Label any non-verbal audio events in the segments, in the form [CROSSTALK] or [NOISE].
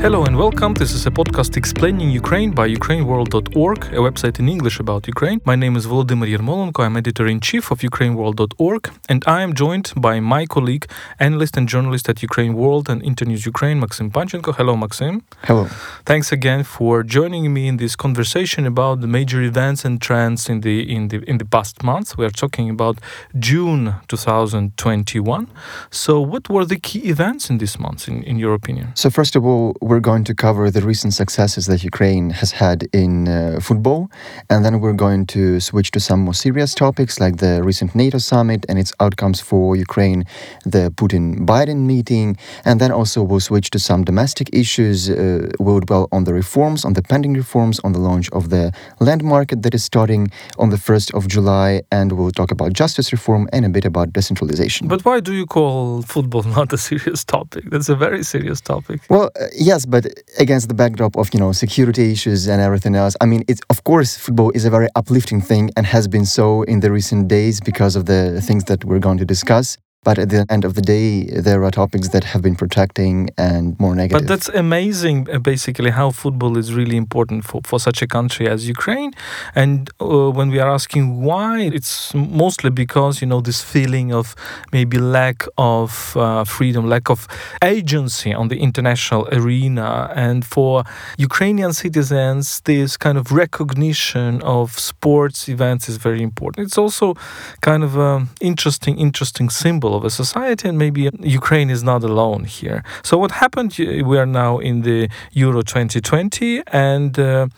Hello and welcome. This is a podcast explaining Ukraine by ukraineworld.org, a website in English about Ukraine. My name is Volodymyr Yermolenko. I'm editor in chief of ukraineworld.org, and I am joined by my colleague, analyst and journalist at Ukraine World and Internews Ukraine, Maxim Panchenko. Hello, Maxim. Hello. Thanks again for joining me in this conversation about the major events and trends in the in the in the past months. We are talking about June 2021. So, what were the key events in this month, in, in your opinion? So, first of all, we're going to cover the recent successes that Ukraine has had in uh, football, and then we're going to switch to some more serious topics like the recent NATO summit and its outcomes for Ukraine, the Putin Biden meeting, and then also we'll switch to some domestic issues. Uh, we'll dwell on the reforms, on the pending reforms, on the launch of the land market that is starting on the 1st of July, and we'll talk about justice reform and a bit about decentralization. But why do you call football [LAUGHS] not a serious topic? That's a very serious topic. Well, uh, yes yes, but against the backdrop of you know security issues and everything else, I mean, it's of course football is a very uplifting thing and has been so in the recent days because of the things that we're going to discuss. But at the end of the day, there are topics that have been protecting and more negative. But that's amazing, uh, basically, how football is really important for, for such a country as Ukraine. And uh, when we are asking why, it's mostly because, you know, this feeling of maybe lack of uh, freedom, lack of agency on the international arena. And for Ukrainian citizens, this kind of recognition of sports events is very important. It's also kind of an interesting, interesting symbol of a society, and maybe Ukraine is not alone here. So, what happened? We are now in the Euro 2020, and uh,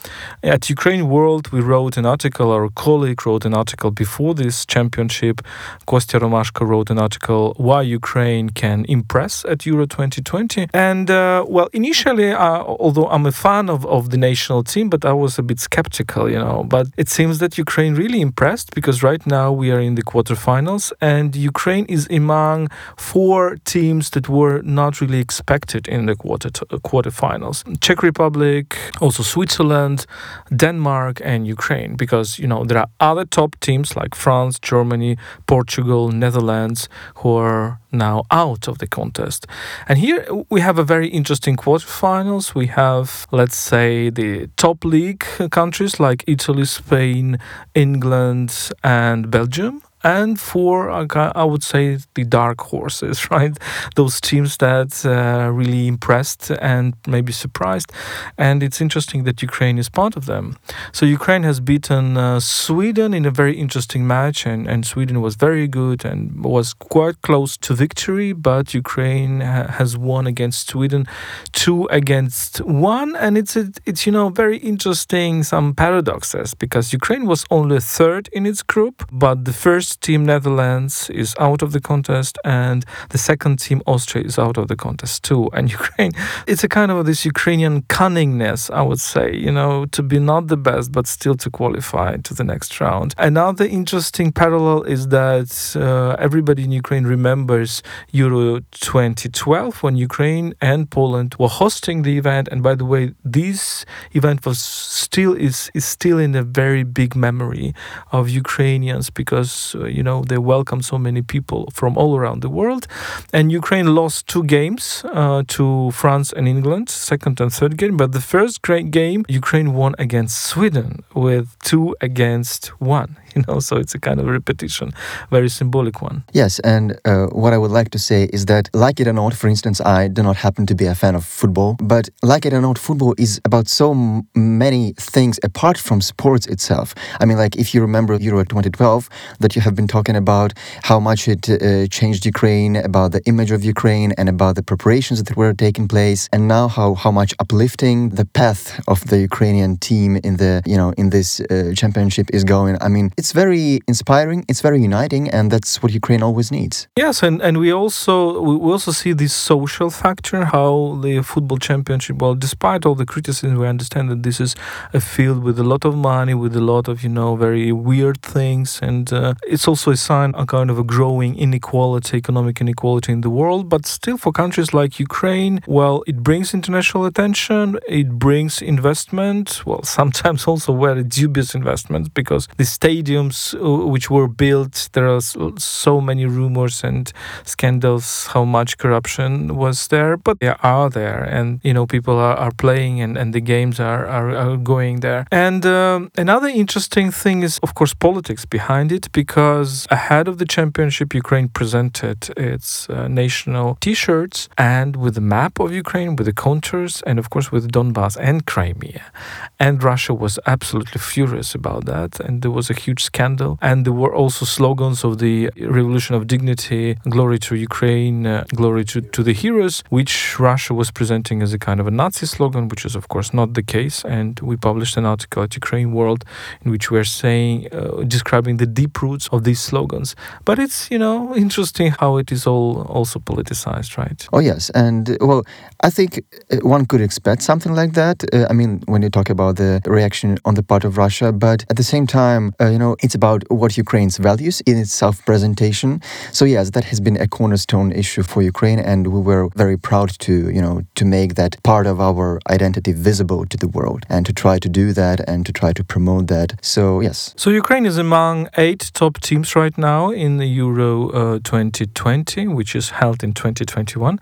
at Ukraine World, we wrote an article. Our colleague wrote an article before this championship. Kostya Romashko wrote an article why Ukraine can impress at Euro 2020. And uh, well, initially, uh, although I'm a fan of, of the national team, but I was a bit skeptical, you know. But it seems that Ukraine really impressed because right now we are in the quarterfinals, and Ukraine is in among four teams that were not really expected in the quarter uh, quarterfinals. Czech Republic, also Switzerland, Denmark, and Ukraine, because you know there are other top teams like France, Germany, Portugal, Netherlands, who are now out of the contest. And here we have a very interesting quarterfinals. We have, let's say, the top league countries like Italy, Spain, England, and Belgium and for I would say the dark horses, [LAUGHS] right? Those teams that uh, really impressed and maybe surprised. And it's interesting that Ukraine is part of them. So Ukraine has beaten uh, Sweden in a very interesting match, and, and Sweden was very good and was quite close to victory. But Ukraine ha- has won against Sweden, two against one, and it's a, it's you know very interesting some paradoxes because Ukraine was only third in its group, but the first team Netherlands is out of the contest, and the second team Austria is out of the contest too. And [LAUGHS] Ukraine, it's a kind of this Ukrainian cunningness, I would say, you know, to be not the best but still to qualify to the next round. Another interesting parallel is that uh, everybody in Ukraine remembers Euro 2012 when Ukraine and Poland were hosting the event. And by the way, this event was still is is still in a very big memory of Ukrainians because uh, you know they welcome so many people from all around the world. And Ukraine lost two games uh, to France and England, second and third game. But the first great game, Ukraine won against Sweden with two against one. [LAUGHS] you know so it's a kind of repetition very symbolic one. Yes and uh, what i would like to say is that like it or not for instance i do not happen to be a fan of football but like it or not football is about so many things apart from sports itself. I mean like if you remember euro 2012 that you have been talking about how much it uh, changed ukraine about the image of ukraine and about the preparations that were taking place and now how how much uplifting the path of the ukrainian team in the you know in this uh, championship is going. I mean it's very inspiring, it's very uniting, and that's what Ukraine always needs. Yes, and, and we also we also see this social factor, how the football championship. Well, despite all the criticism, we understand that this is a field with a lot of money, with a lot of you know very weird things, and uh, it's also a sign a kind of a growing inequality, economic inequality in the world. But still, for countries like Ukraine, well, it brings international attention, it brings investment. Well, [LAUGHS] sometimes also very dubious investments because the stadium stadiums uh, which were built, there are so many rumors and scandals how much corruption was there, but they are there, and you know people are, are playing and, and the games are, are, are going there. And um, another interesting thing is, of course, politics behind it, because ahead of the championship, Ukraine presented its uh, national T-shirts and with the map of Ukraine, with the contours, and of course with Donbass and Crimea. And Russia was absolutely furious about that, and there was a huge scandal. And there were also slogans of the Revolution of Dignity, glory to Ukraine, uh, glory to, to the heroes, which Russia was presenting as a kind of a Nazi slogan, which is of course not the case. And we published an article at Ukraine World in which we're saying, uh, describing the deep roots of these slogans. But it's, you know, interesting how it is all also politicized, right? Oh, yes. And well, I think uh, one could expect something like that. Uh, I mean, when you talk about the reaction on the part of Russia, but at the same time, uh, you know, it's about what Ukraine's values in its self presentation. So, yes, that has been a cornerstone issue for Ukraine. And we were very proud to, you know, to make that part of our identity visible to the world and to try to do that and to try to promote that. So, yes. So, Ukraine is among eight top teams right now in the Euro uh, 2020, which is held in 2021.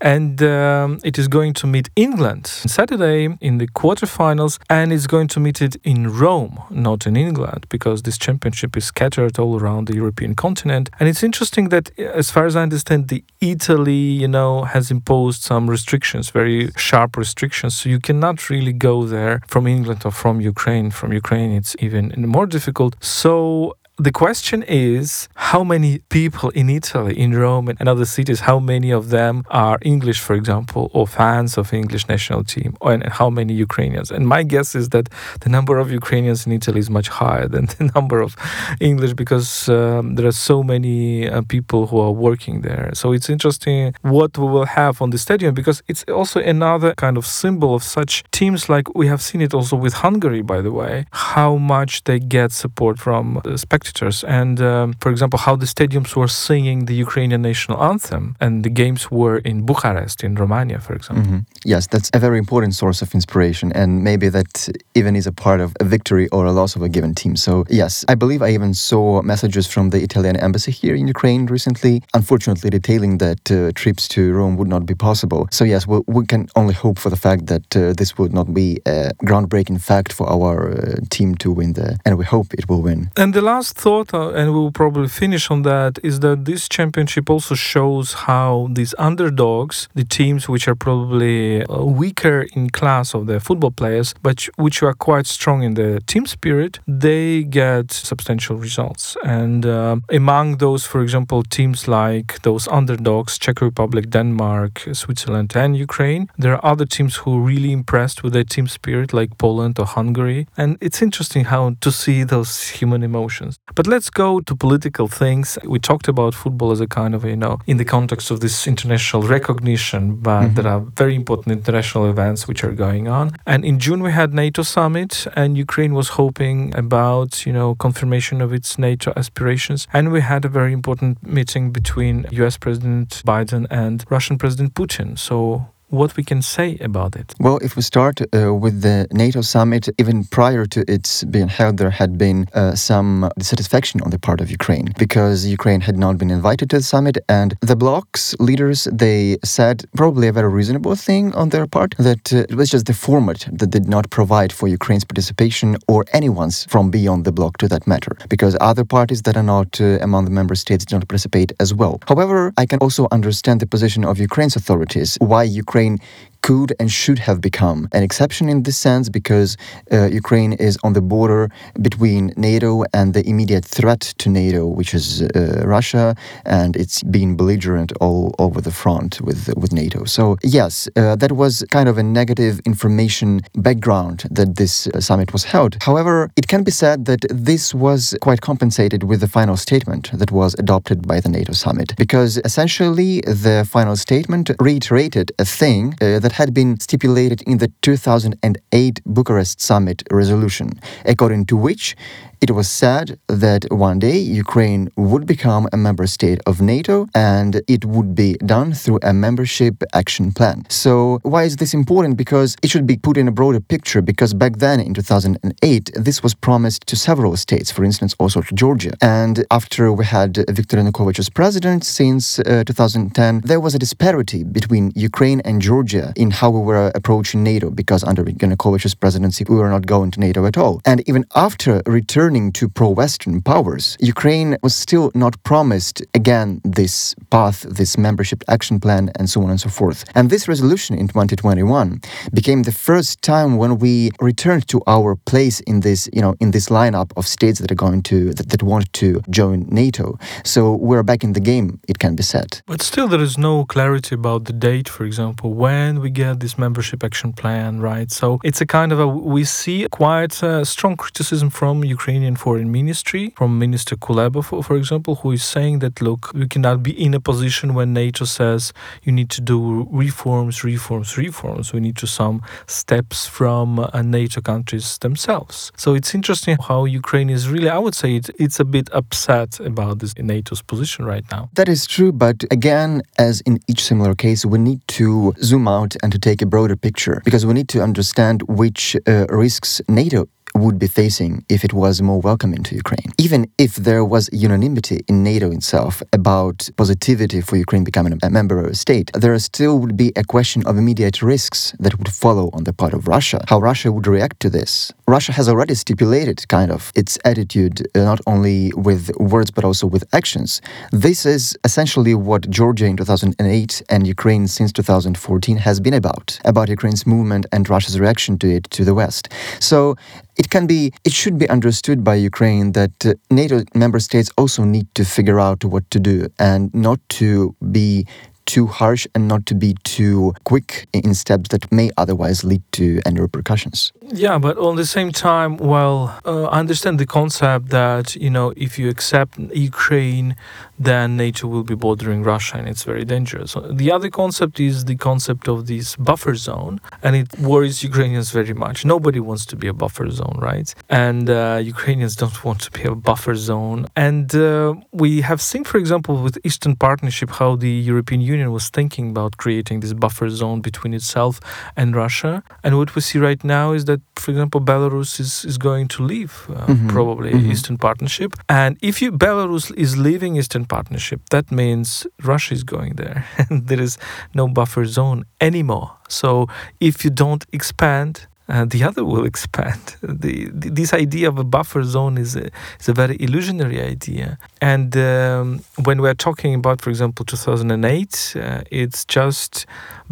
And um, it is going to meet England Saturday in the quarterfinals, and it's going to meet it in Rome, not in England, because this championship is scattered all around the European continent. And it's interesting that, as far as I understand, the Italy, you know, has imposed some restrictions, very sharp restrictions. So you cannot really go there from England or from Ukraine. From Ukraine, it's even more difficult. So the question is how many people in Italy, in Rome, and other cities, how many of them are English, for example, or fans of English national team, and how many Ukrainians? And my guess is that the number of Ukrainians in Italy is much higher than the [LAUGHS] number of English because um, there are so many uh, people who are working there. So it's interesting what we will have on the stadium because it's also another kind of symbol of such teams like we have seen it also with Hungary, by the way, how much they get support from the spectators And um, for example, how the stadiums were singing the Ukrainian national anthem, and the games were in Bucharest, in Romania, for example. Mm-hmm. Yes, that's a very important source of inspiration, and maybe that even is a part of a victory or a loss of a given team. So, yes, I believe I even saw messages from the Italian embassy here in Ukraine recently, unfortunately detailing that uh, trips to Rome would not be possible. So, yes, we, we can only hope for the fact that uh, this would not be a groundbreaking fact for our uh, team to win there, and we hope it will win. And the last thought, uh, and we will probably finish on that, is that this championship also shows how these underdogs, the teams which are probably uh, weaker in class of the football players, but which are quite strong in the team spirit, they get substantial results. And uh, among those, for example, teams like those underdogs, Czech Republic, Denmark, Switzerland, and Ukraine, there are other teams who are really impressed with their team spirit, like Poland or Hungary. And it's interesting how to see those human emotions. But let's go to political things. We talked about football as a kind of, you know, in the context of this international recognition, but mm-hmm. there are very important international events which are going on. And in June we had NATO summit and Ukraine was hoping about, you know, confirmation of its NATO aspirations. And we had a very important meeting between US President Biden and Russian President Putin. So what we can say about it? Well, if we start uh, with the NATO summit, even prior to its being held, there had been uh, some dissatisfaction on the part of Ukraine because Ukraine had not been invited to the summit, and the bloc's leaders they said probably a very reasonable thing on their part that uh, it was just the format that did not provide for Ukraine's participation or anyone's from beyond the bloc to that matter, because other parties that are not uh, among the member states did not participate as well. However, I can also understand the position of Ukraine's authorities why Ukraine Ukraine could and should have become an exception in this sense because uh, Ukraine is on the border between NATO and the immediate threat to NATO, which is uh, Russia, and it's been belligerent all over the front with with NATO. So yes, uh, that was kind of a negative information background that this uh, summit was held. However, it can be said that this was quite compensated with the final statement that was adopted by the NATO summit because essentially the final statement reiterated a thing uh, that that had been stipulated in the 2008 Bucharest Summit resolution, according to which it was said that one day Ukraine would become a member state of NATO and it would be done through a membership action plan. So, why is this important? Because it should be put in a broader picture. Because back then in 2008, this was promised to several states, for instance, also to Georgia. And after we had Viktor Yanukovych as president since uh, 2010, there was a disparity between Ukraine and Georgia in how we were approaching NATO because under Yanukovych's presidency, we were not going to NATO at all. And even after returning turning to pro Western powers, Ukraine was still not promised again this path, this membership action plan, and so on and so forth. And this resolution in 2021 became the first time when we returned to our place in this, you know, in this lineup of states that are going to that, that want to join NATO. So we're back in the game, it can be said. But still, there is no clarity about the date, for example, when we get this membership action plan, right? So it's a kind of a we see quite strong criticism from Ukraine Foreign Ministry, from Minister Kuleba, for, for example, who is saying that, look, we cannot be in a position when NATO says you need to do reforms, reforms, reforms. We need to some steps from uh, NATO countries themselves. So it's interesting how Ukraine is really, I would say, it, it's a bit upset about this NATO's position right now. That is true, but again, as in each similar case, we need to zoom out and to take a broader picture because we need to understand which uh, risks NATO would be facing if it was more welcoming to Ukraine. Even if there was unanimity in NATO itself about positivity for Ukraine becoming a member of a state, there still would be a question of immediate risks that would follow on the part of Russia, how Russia would react to this. Russia has already stipulated kind of its attitude uh, not only with words but also with actions. This is essentially what Georgia in 2008 and Ukraine since 2014 has been about, about Ukraine's movement and Russia's reaction to it to the West. So it can be, it should be understood by Ukraine that uh, NATO member states also need to figure out what to do and not to be too harsh and not to be too quick in steps that may otherwise lead to any repercussions. Yeah, but on the same time, well, uh, I understand the concept that you know if you accept Ukraine, then NATO will be bordering Russia, and it's very dangerous. The other concept is the concept of this buffer zone, and it worries Ukrainians very much. Nobody wants to be a buffer zone, right? And uh, Ukrainians don't [LAUGHS] want to be a buffer zone. And uh, we have seen, for example, with Eastern Partnership, how the European Union was thinking about creating this buffer zone between itself and Russia. And what we see right now is that for example, Belarus is, is going to leave uh, mm-hmm. probably mm-hmm. Eastern Partnership. And if you Belarus is leaving Eastern Partnership, that means Russia is going there, [LAUGHS] and there is no buffer zone anymore. So if you don't expand, uh, the [LAUGHS] other will expand. The, the, this idea of a buffer zone is a, is a very illusionary idea. And um, when we're talking about, for example, 2008, uh, it's just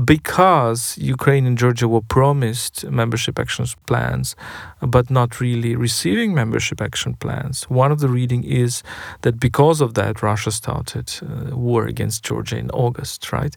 because Ukraine and Georgia were promised membership actions plans, but not really receiving membership action plans. One of the reading is that because of that, Russia started uh, war against Georgia in August, right?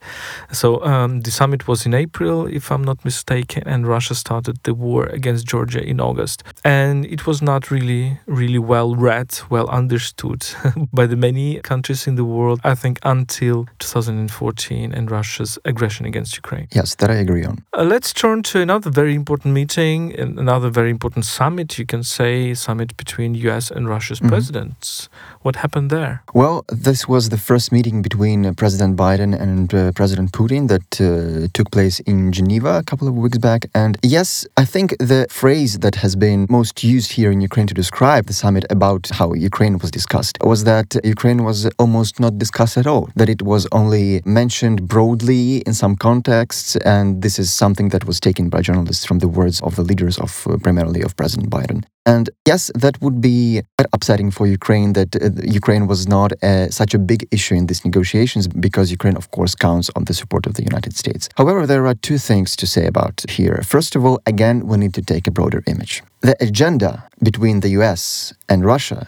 So um, the summit was in April, if I'm not mistaken, and Russia started the war against Georgia in August. And it was not really, really well read, well understood [LAUGHS] by the many countries in the world, I think, until 2014 and Russia's aggression against Ukraine. Yes, that I agree on. Uh, let's turn to another very important meeting, another very important summit, you can say, summit between US and Russia's mm-hmm. presidents. What happened there? Well, this was the first meeting between uh, President Biden and uh, President Putin that uh, took place in Geneva a couple of weeks back. And yes, I think the phrase that has been most used here in Ukraine to describe the summit about how Ukraine was discussed was that Ukraine was almost not discussed at all, that it was only mentioned broadly in some contexts. And this is something that was taken by journalists from the words of the leaders of uh, primarily of President Biden. And yes, that would be upsetting for Ukraine that uh, Ukraine was not uh, such a big issue in these negotiations because Ukraine, of course, counts on the support of the United States. However, there are two things to say about here. First of all, again, we need to take a broader image. The agenda between the US and Russia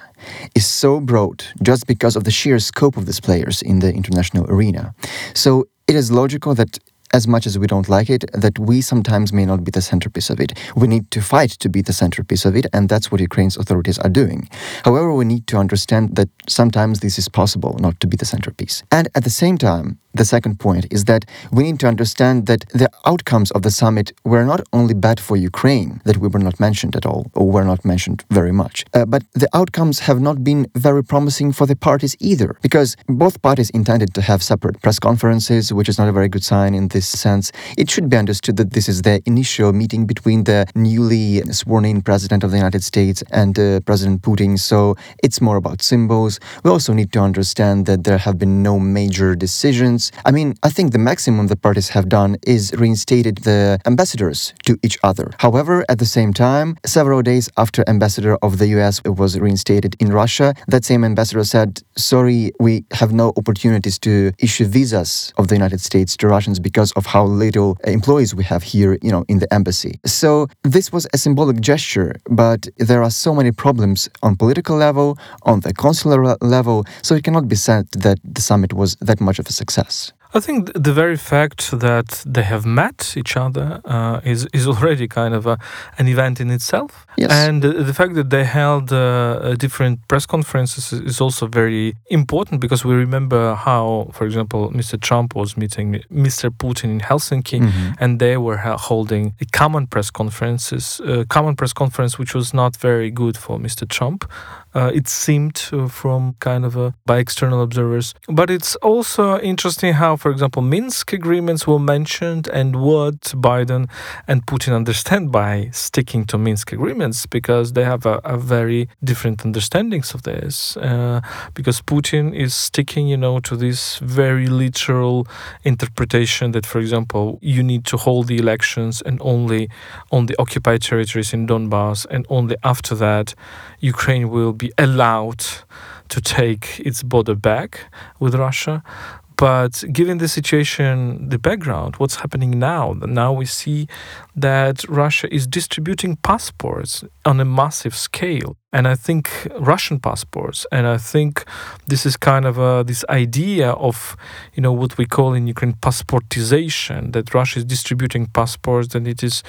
is so broad just because of the sheer scope of these players in the international arena. So it is logical that as much as we don't like it, that we sometimes may not be the centerpiece of it. We need to fight to be the centerpiece of it, and that's what Ukraine's authorities are doing. However, we need to understand that sometimes this is possible not to be the centerpiece. And at the same time, the second point is that we need to understand that the outcomes of the summit were not only bad for Ukraine, that we were not mentioned at all, or were not mentioned very much, uh, but the outcomes have not been very promising for the parties either, because both parties intended to have separate press conferences, which is not a very good sign in this sense. It should be understood that this is the initial meeting between the newly sworn in president of the United States and uh, President Putin, so it's more about symbols. We also need to understand that there have been no major decisions. I mean, I think the maximum the parties have done is reinstated the ambassadors to each other. However, at the same time, several days after ambassador of the US was reinstated in Russia, that same ambassador said, "Sorry, we have no opportunities to issue visas of the United States to Russians because of how little employees we have here, you know, in the embassy." So, this was a symbolic gesture, but there are so many problems on political level, on the consular level, so it cannot be said that the summit was that much of a success. I think the very fact that they have met each other uh, is is already kind of a, an event in itself. Yes. And the fact that they held uh, different press conferences is also very important because we remember how, for example, Mr. Trump was meeting Mr. Putin in Helsinki, mm-hmm. and they were holding a common press conferences, a common press conference, which was not very good for Mr. Trump. Uh, it seemed uh, from kind of a, by external observers. But it's also interesting how, for example, Minsk agreements were mentioned and what Biden and Putin understand by sticking to Minsk agreements because they have a, a very different understandings of this. Uh, because Putin is sticking, you know, to this very literal interpretation that, for example, you need to hold the elections and only on the occupied territories in Donbass, and only after that, Ukraine will be allowed to take its border back with Russia. But given the situation, the background, what's happening now? Now we see that Russia is distributing passports on a massive scale. And I think Russian passports, and I think this is kind of this idea of, you know, what we call in Ukraine passportization, that Russia is distributing passports, and it is,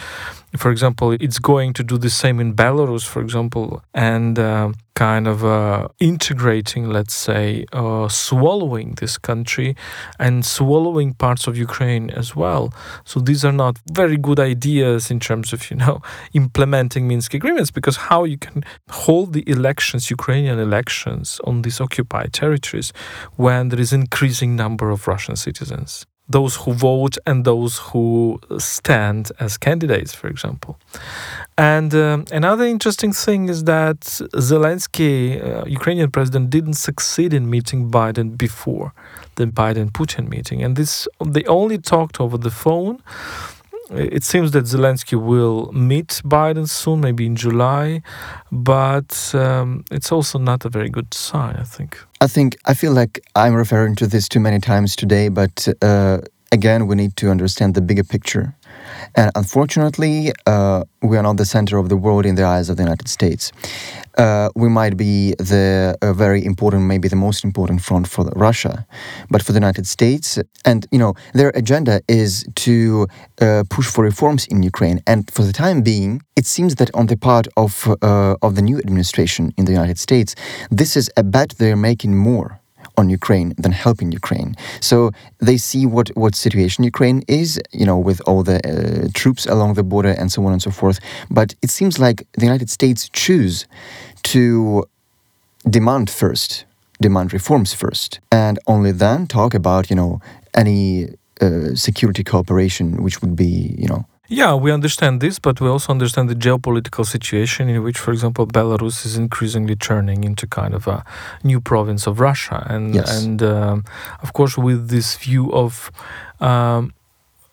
for example, it's going to do the same in Belarus, for example, and uh, kind of uh, integrating, let's say, uh, swallowing this country and swallowing parts of Ukraine as well. So these are not very good ideas ideas in terms of you know [LAUGHS] implementing Minsk agreements because how you can hold the elections, Ukrainian elections, on these occupied territories when there is increasing number of Russian citizens those who vote and those who stand as candidates, for example. And um, another interesting thing is that Zelensky, uh, Ukrainian president, didn't succeed in meeting Biden before the Biden Putin meeting. And this they only talked over the phone it seems that Zelensky will meet Biden soon, maybe in July, but um, it's also not a very good sign, I think. I think I feel like I'm referring to this too many times today, but uh, again, we need to understand the bigger picture. And unfortunately, uh, we are not the center of the world in the eyes of the United States. Uh, we might be the uh, very important, maybe the most important front for Russia, but for the United States, and you know, their agenda is to uh, push for reforms in Ukraine. And for the time being, it seems that on the part of uh, of the new administration in the United States, this is a bet they're making more on Ukraine than helping Ukraine. So they see what, what situation Ukraine is, you know, with all the uh, troops along the border and so on and so forth. But it seems like the United States choose to demand first, demand reforms first, and only then talk about, you know, any uh, security cooperation, which would be, you know, yeah, we understand this, but we also understand the geopolitical situation in which, for example, Belarus is increasingly turning into kind of a new province of Russia, and yes. and um, of course with this view of. Um,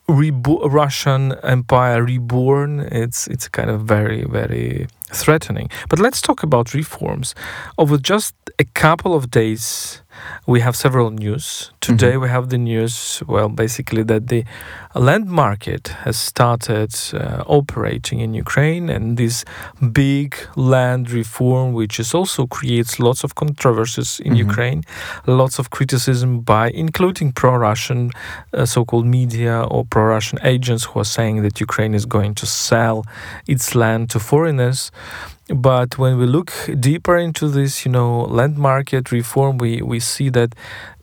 Rebo- Russian Empire reborn. It's it's kind of very very threatening. But let's talk about reforms. Over just a couple of days, we have several news. Today mm-hmm. we have the news, well, basically that the land market has started uh, operating in Ukraine, and this big land reform, which is also creates lots of controversies in mm-hmm. Ukraine, lots of criticism by including pro-Russian uh, so-called media or pro-Russian agents who are saying that Ukraine is going to sell its land to foreigners. But when we look deeper into this, you know, land market reform, we, we see that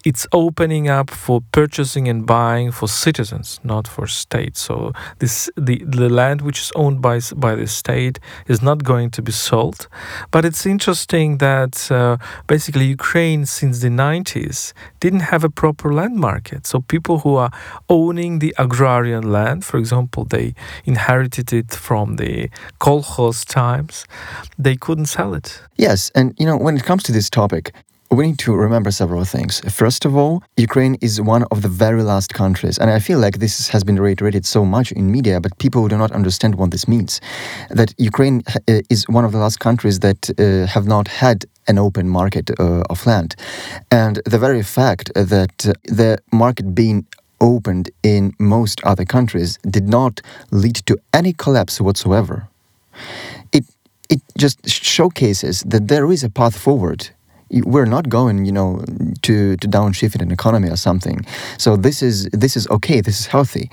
it's opening up for purchasing and buying for citizens, not for states. So this the the land which is owned by by the state is not going to be sold. But it's interesting that uh, basically Ukraine since the 90s didn't have a proper land market. So people who are owning the agrarian land, for example, they inherited it from the kolkhoz times, they couldn't sell it. Yes, and you know when it comes to this topic, we need to remember several things. First of all, Ukraine is one of the very last countries, and I feel like this has been reiterated so much in media, but people do not understand what this means. That Ukraine uh, is one of the last countries that uh, have not had an open market uh, of land. And the very fact that uh, the market being opened in most other countries did not lead to any collapse whatsoever. It it just showcases that there is a path forward we're not going, you know, to, to downshift an economy or something. So this is this is okay. This is healthy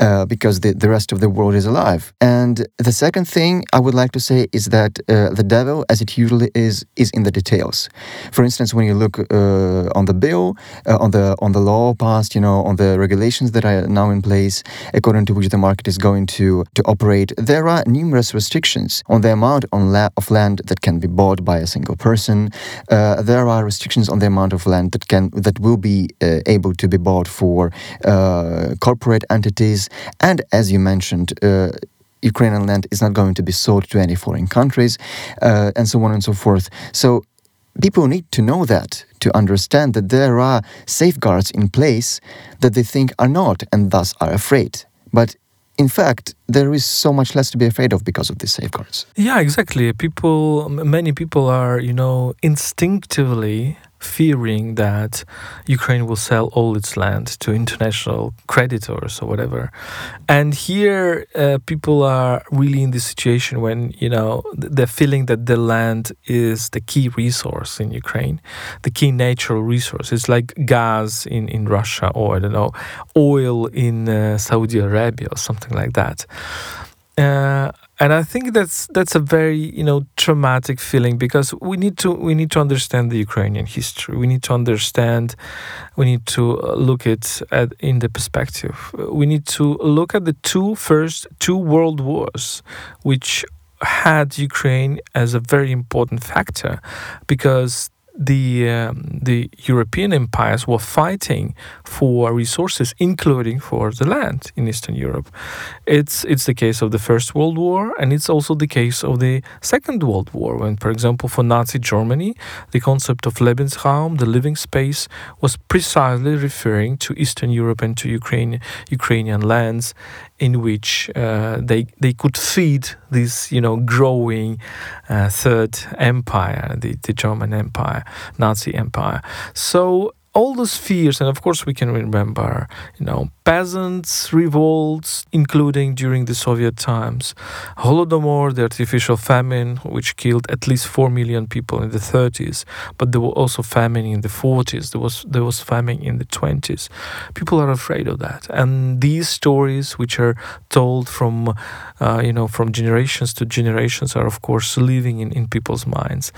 uh, because the, the rest of the world is alive. And the second thing I would like to say is that uh, the devil, as it usually is, is in the details. For instance, when you look uh, on the bill, uh, on the on the law passed, you know, on the regulations that are now in place, according to which the market is going to to operate, there are numerous restrictions on the amount on la- of land that can be bought by a single person. Uh, uh, there are restrictions on the amount of land that can that will be uh, able to be bought for uh, corporate entities, and as you mentioned. Ukrainian land is not going to be sold to any foreign countries, and so on and so forth. So people need to know that to understand that there are safeguards in place that they think are not and thus are afraid. But in fact, there is so much less to be afraid of because of these safeguards. Yeah, exactly. People, many people are, you know, instinctively fearing that Ukraine will sell all its land to international creditors or whatever. And here, uh, people are really in this situation when you know they're feeling that the land is the key resource in Ukraine, the key natural resource. It's like gas in in Russia or I don't know, oil in uh, Saudi Arabia or something like that. Uh, and I think that's that's a very you know traumatic feeling because we need to we need to understand the Ukrainian history. We need to understand. We need to uh, look it at in the perspective. We need to look at the two first two world wars, which had Ukraine as a very important factor because the um, the European empires were fighting for resources, including for the land in Eastern Europe. It's it's the case of the First World War, and it's also the case of the Second World War. When, for example, for Nazi Germany, the concept of Lebensraum, the living space, was precisely referring to Eastern Europe and to Ukraine, Ukrainian lands, in which uh, they they could feed this you know growing uh, third empire, the, the German Empire, Nazi Empire. So all those fears, and of course we can remember, you know, peasants' revolts, including during the Soviet times, Holodomor, the artificial famine, which killed at least four million people in the 30s, but there were also famine in the 40s. There was there was famine in the 20s. People are afraid of that, and these stories, which are told from, uh, you know, from generations to generations, are of course living in in people's minds.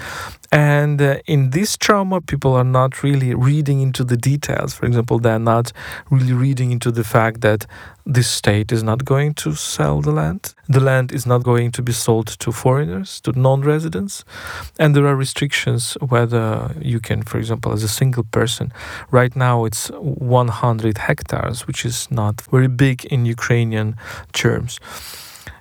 And uh, in this trauma, people are not really reading into the details. For example, they're not really reading into the fact that this state is not going to sell the land. The land is not going to be sold to foreigners, to non residents. And there are restrictions whether you can, for example, as a single person, right now it's 100 hectares, which is not very big in Ukrainian terms.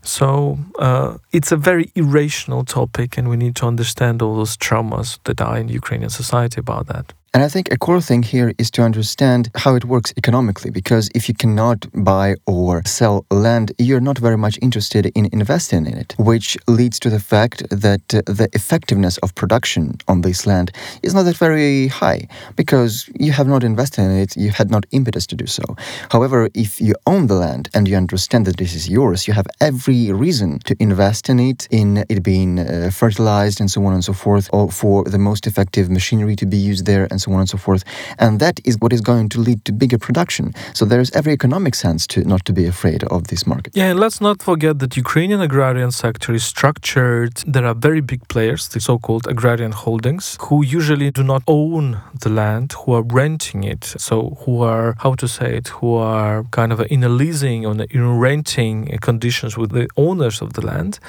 So uh, it's a very irrational topic, and we need to understand all those traumas that are in Ukrainian society about that. And I think a core thing here is to understand how it works economically, because if you cannot buy or sell land, you're not very much interested in investing in it, which leads to the fact that uh, the effectiveness of production on this land is not that very high, because you have not invested in it, you had not impetus to do so. However, if you own the land and you understand that this is yours, you have every reason to invest in it, in it being uh, fertilized and so on and so forth, or for the most effective machinery to be used there and so on and so forth. And that is what is going to lead to bigger production. So there is every economic sense to not to be afraid of this market. Yeah, and let's not forget that Ukrainian agrarian sector is structured. There are very big players, the so-called agrarian holdings, who usually do not own the land, who are renting it. So who are how to say it, who are kind of in a leasing or in renting conditions with the owners of the land,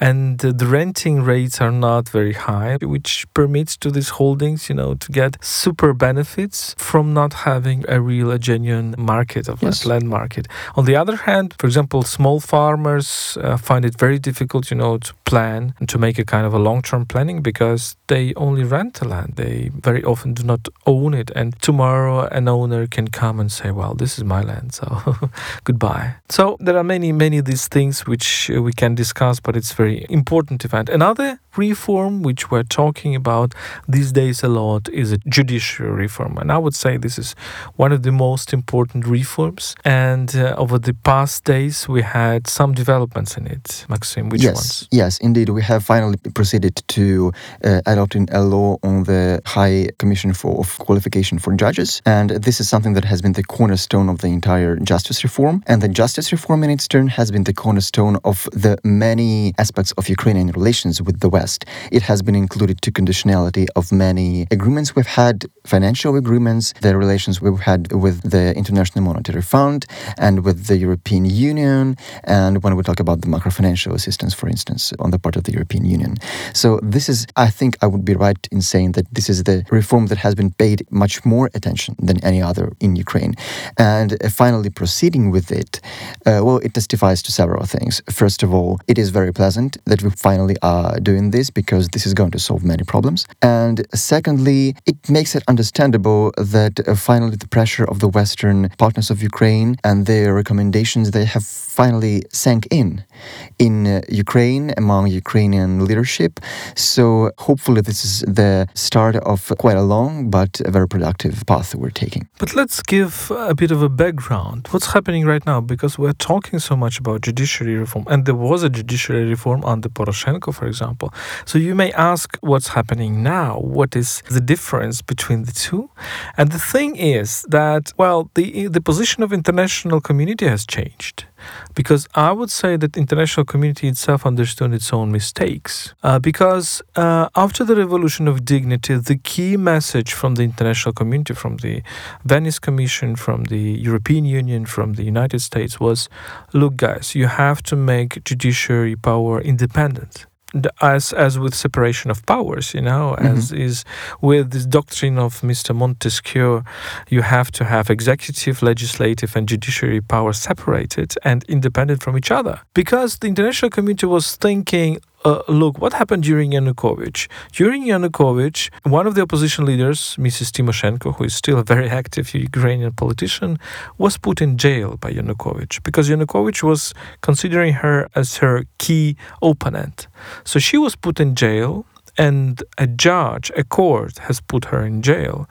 and the renting rates are not very high, which permits to these holdings, you know, to get super benefits from not having a real, a genuine market of yes. land market. On the other hand, for example, small farmers uh, find it very difficult, you know, to plan and to make a kind of a long-term planning because they only rent the land. They very often do not own it, and tomorrow an owner can come and say, "Well, this is my land, so [LAUGHS] goodbye." So there are many, many of these things which uh, we can discuss, but it's very important event. Another reform which we're talking about these days a lot is a judicial reform, and I would say this is one of the most important reforms. And uh, over the past days, we had some developments in it. Maxim, which yes, ones? Yes, indeed, we have finally proceeded to uh, adopting a law on the High Commission for of Qualification for Judges, and this is something that has been the cornerstone of the entire justice reform. And the justice reform, in its turn, has been the cornerstone of the many aspects of Ukrainian relations with the West. It has been included to conditionality of many agreements we've had, financial agreements, the relations we've had with the International Monetary Fund and with the European Union, and when we talk about the macro-financial assistance, for instance, on the part of the European Union. So this is, I think, I would be right in saying that this is the reform that has been paid much more attention than any other in Ukraine. And uh, finally, proceeding with it, uh, well, it testifies to several things. First of all, it is very pleasant that we finally are doing this because this is going to solve many problems. And secondly, it makes it understandable that uh, finally the pressure of the Western partners of Ukraine and their recommendations they have finally sank in in uh, Ukraine among Ukrainian leadership. So hopefully this is the start of quite a long but a very productive path that we're taking. But let's give a bit of a background. What's happening right now? Because we're talking so much about judiciary reform, and there was a judiciary reform under Poroshenko, for example. So you may ask what's happening now? What is the difference between the two? And the thing is that, well, the, the position of international community has changed because I would say that international community itself understood its own mistakes. Uh, because uh, after the revolution of dignity, the key message from the international community, from the Venice Commission, from the European Union, from the United States was, look, guys, you have to make judiciary power independent as as with separation of powers, you know, mm-hmm. as is with this doctrine of Mr. Montesquieu, you have to have executive, legislative, and judiciary power separated and independent from each other. Because the international community was thinking, uh, look, what happened during Yanukovych? During Yanukovych, one of the opposition leaders, Mrs. Tymoshenko, who is still a very active Ukrainian politician, was put in jail by Yanukovych because Yanukovych was considering her as her key opponent. So she was put in jail, and a judge, a court, has put her in jail.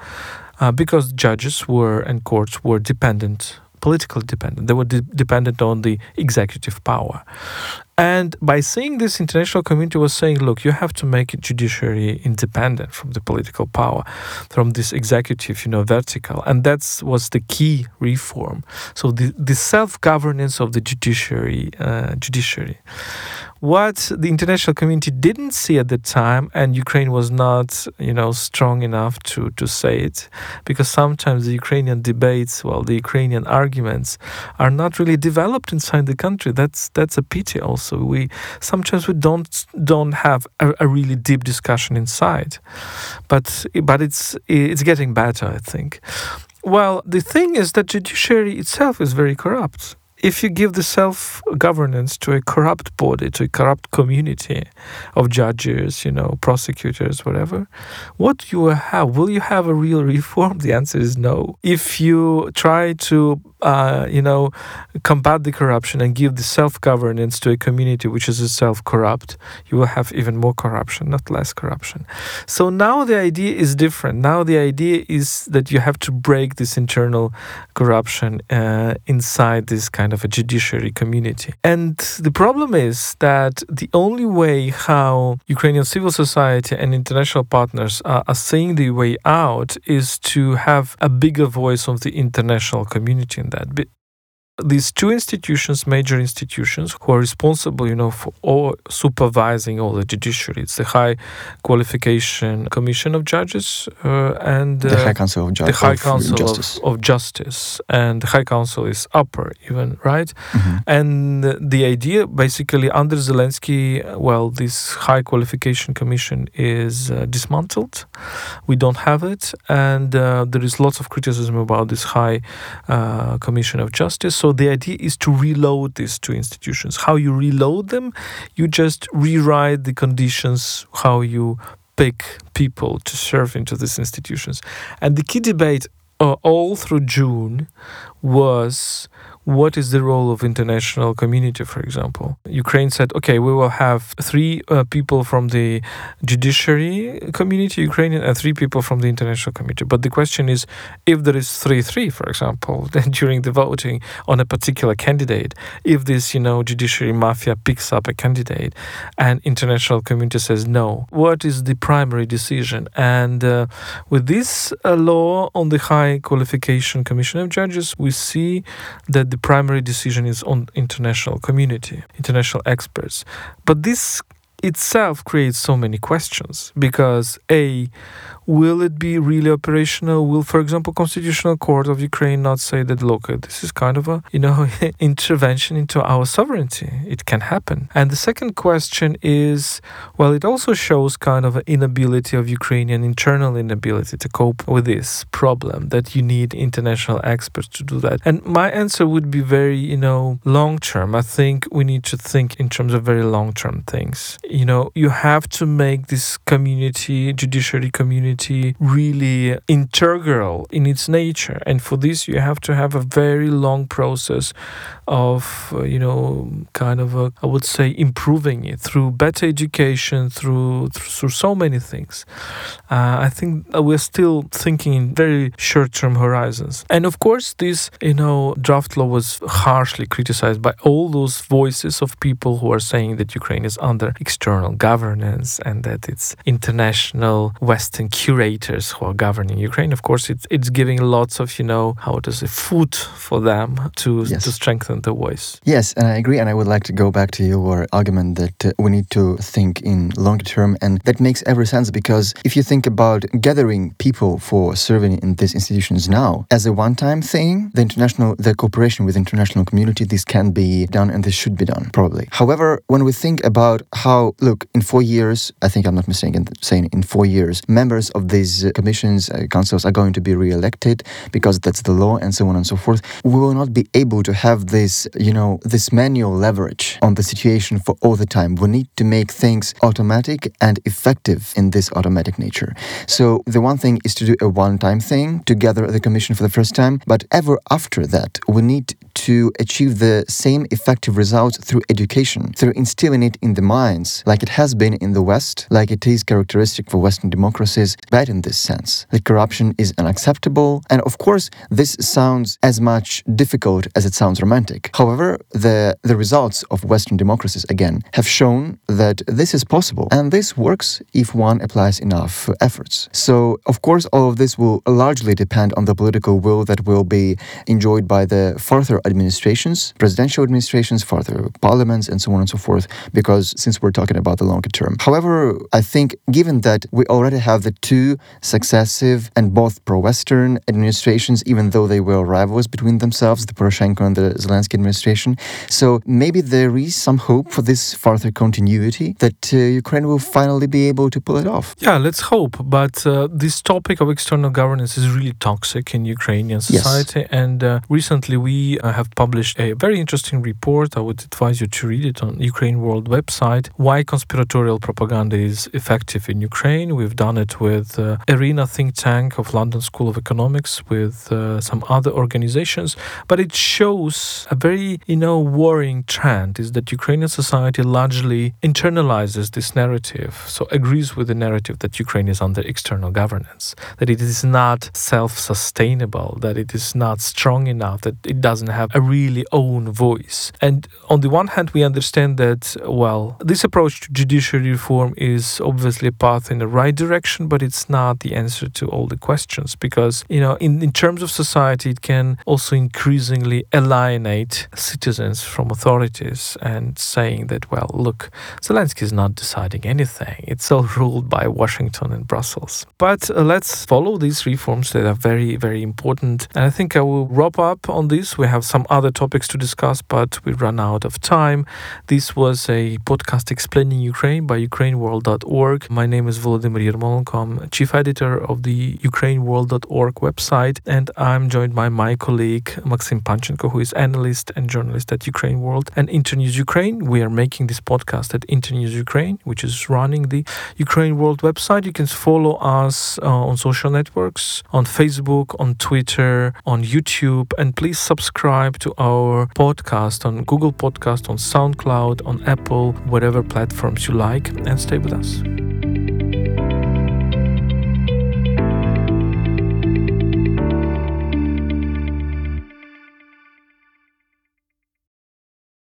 Uh, because judges were and courts were dependent politically dependent. They were de- dependent on the executive power. And by saying this, international community was saying, look, you have to make judiciary independent from the political power, from this executive, you know, vertical. And that was the key reform. So the, the self-governance of the judiciary, uh, judiciary. What the international community didn't see at the time, and Ukraine was not, you know, strong enough to, to say it, because sometimes the Ukrainian debates, well, the Ukrainian arguments are not really developed inside the country. That's that's a pity also we sometimes we don't don't have a, a really deep discussion inside, but but it's it's getting better, I think. Well, the thing is that judiciary itself is very corrupt if you give the self governance to a corrupt body, to a corrupt community of judges, you know, prosecutors, whatever, what you will have? Will you have a real reform? The answer is no. If you try to uh, you know, combat the corruption and give the self-governance to a community which is itself corrupt, you will have even more corruption, not less corruption. So now the idea is different. Now the idea is that you have to break this internal corruption uh, inside this kind of a judiciary community. And the problem is that the only way how Ukrainian civil society and international partners are, are seeing the way out is to have a bigger voice of the international community in that these two institutions, major institutions, who are responsible, you know, for all supervising all the judiciary. It's the High Qualification Commission of Judges uh, and uh, the High Council of, Ju- the High Council Justice. Of, of, Justice, and the High Council is upper, even right. Mm-hmm. And the idea, basically, under Zelensky, well, this High Qualification Commission is uh, dismantled. We don't have it, and uh, there is lots of criticism about this High uh, Commission of Justice. So the idea is to reload these two institutions. How you reload them? You just rewrite the conditions, how you pick people to serve into these institutions. And the key debate uh, all through June was what is the role of international community for example? Ukraine said okay we will have three uh, people from the judiciary community ukrainian and three people from the international community. But the question is if there is 3-3 for example [LAUGHS] then during the voting on a particular candidate if this you know judiciary mafia picks up a candidate and international community says no what is the primary decision? And uh, with this uh, law on the high qualification commission of judges we see that the primary decision is on international community, international experts. But this itself creates so many questions because a will it be really operational? Will for example constitutional court of ukraine not say that look this is kind of a you know [LAUGHS] intervention into our sovereignty? It can happen. And the second question is well it also shows kind of an inability of ukrainian internal inability to cope with this problem that you need international experts to do that. And my answer would be very you know long term i think we need to think in terms of very long term things. You know you have to make this community judiciary community really integral in its nature. And for this you have to have a very long process of uh, you know kind of a, I would say improving it through better education through through so many things. Uh, I think we're still thinking in very short-term horizons. And of course this you know draft law was harshly criticized by all those voices of people who are saying that Ukraine is under external governance and that it's international Western curators who are governing Ukraine. Of course it's, it's giving lots of you know how does it food for them to yes. to strengthen the voice. Yes, and I agree. And I would like to go back to your argument that uh, we need to think in long term. And that makes every sense because if you think about gathering people for serving in these institutions now as a one time thing, the international, the cooperation with international community, this can be done and this should be done, probably. However, when we think about how, look, in four years, I think I'm not mistaken saying in four years, members of these commissions, uh, councils are going to be re elected because that's the law and so on and so forth, we will not be able to have the this, you know, this manual leverage on the situation for all the time. We need to make things automatic and effective in this automatic nature. So the one thing is to do a one-time thing to gather the commission for the first time, but ever after that, we need to achieve the same effective results through education, through instilling it in the minds, like it has been in the West, like it is characteristic for Western democracies, bad in this sense. That corruption is unacceptable. And of course, this sounds as much difficult as it sounds romantic. However, the, the results of Western democracies, again, have shown that this is possible. And this works if one applies enough efforts. So, of course, all of this will largely depend on the political will that will be enjoyed by the further administrations, presidential administrations, further parliaments, and so on and so forth, because since we're talking about the longer term. However, I think given that we already have the two successive and both pro Western administrations, even though they were rivals between themselves, the Poroshenko and the Zelensky Zelensky administration. So maybe there is some hope for this further continuity that uh, Ukraine will finally be able to pull it off. Yeah, let's hope. But uh, this topic of external governance is really toxic in Ukrainian society. Yes. And uh, recently we uh, have published a very interesting report. I would advise you to read it on Ukraine World website. Why conspiratorial propaganda is effective in Ukraine. We've done it with uh, Arena think tank of London School of Economics, with uh, some other organizations, but it shows a very, you know, worrying trend is that Ukrainian society largely internalizes this narrative, so agrees with the narrative that Ukraine is under external governance, that it is not self-sustainable, that it is not strong enough, that it doesn't have a really own voice. And on the one hand, we understand that, well, this approach to judiciary reform is obviously a path in the right direction, but it's not the answer to all the questions because, you know, in, in terms of society, it can also increasingly alienate citizens from authorities and saying that, well, look, Zelensky is not deciding anything. It's all ruled by Washington and Brussels. But uh, let's follow these reforms that are very, very important. And I think I will wrap up on this. We have some other topics to discuss, but we run out of time. This was a podcast explaining Ukraine by ukraineworld.org. My name is Volodymyr Yermolenko. I'm chief editor of the ukraineworld.org website, and I'm joined by my colleague Maxim Panchenko, who is analyst and journalist at Ukraine World and Internews Ukraine. We are making this podcast at Internews Ukraine, which is running the Ukraine World website. You can follow us uh, on social networks, on Facebook, on Twitter, on YouTube, and please subscribe to our podcast on Google Podcast, on SoundCloud, on Apple, whatever platforms you like, and stay with us.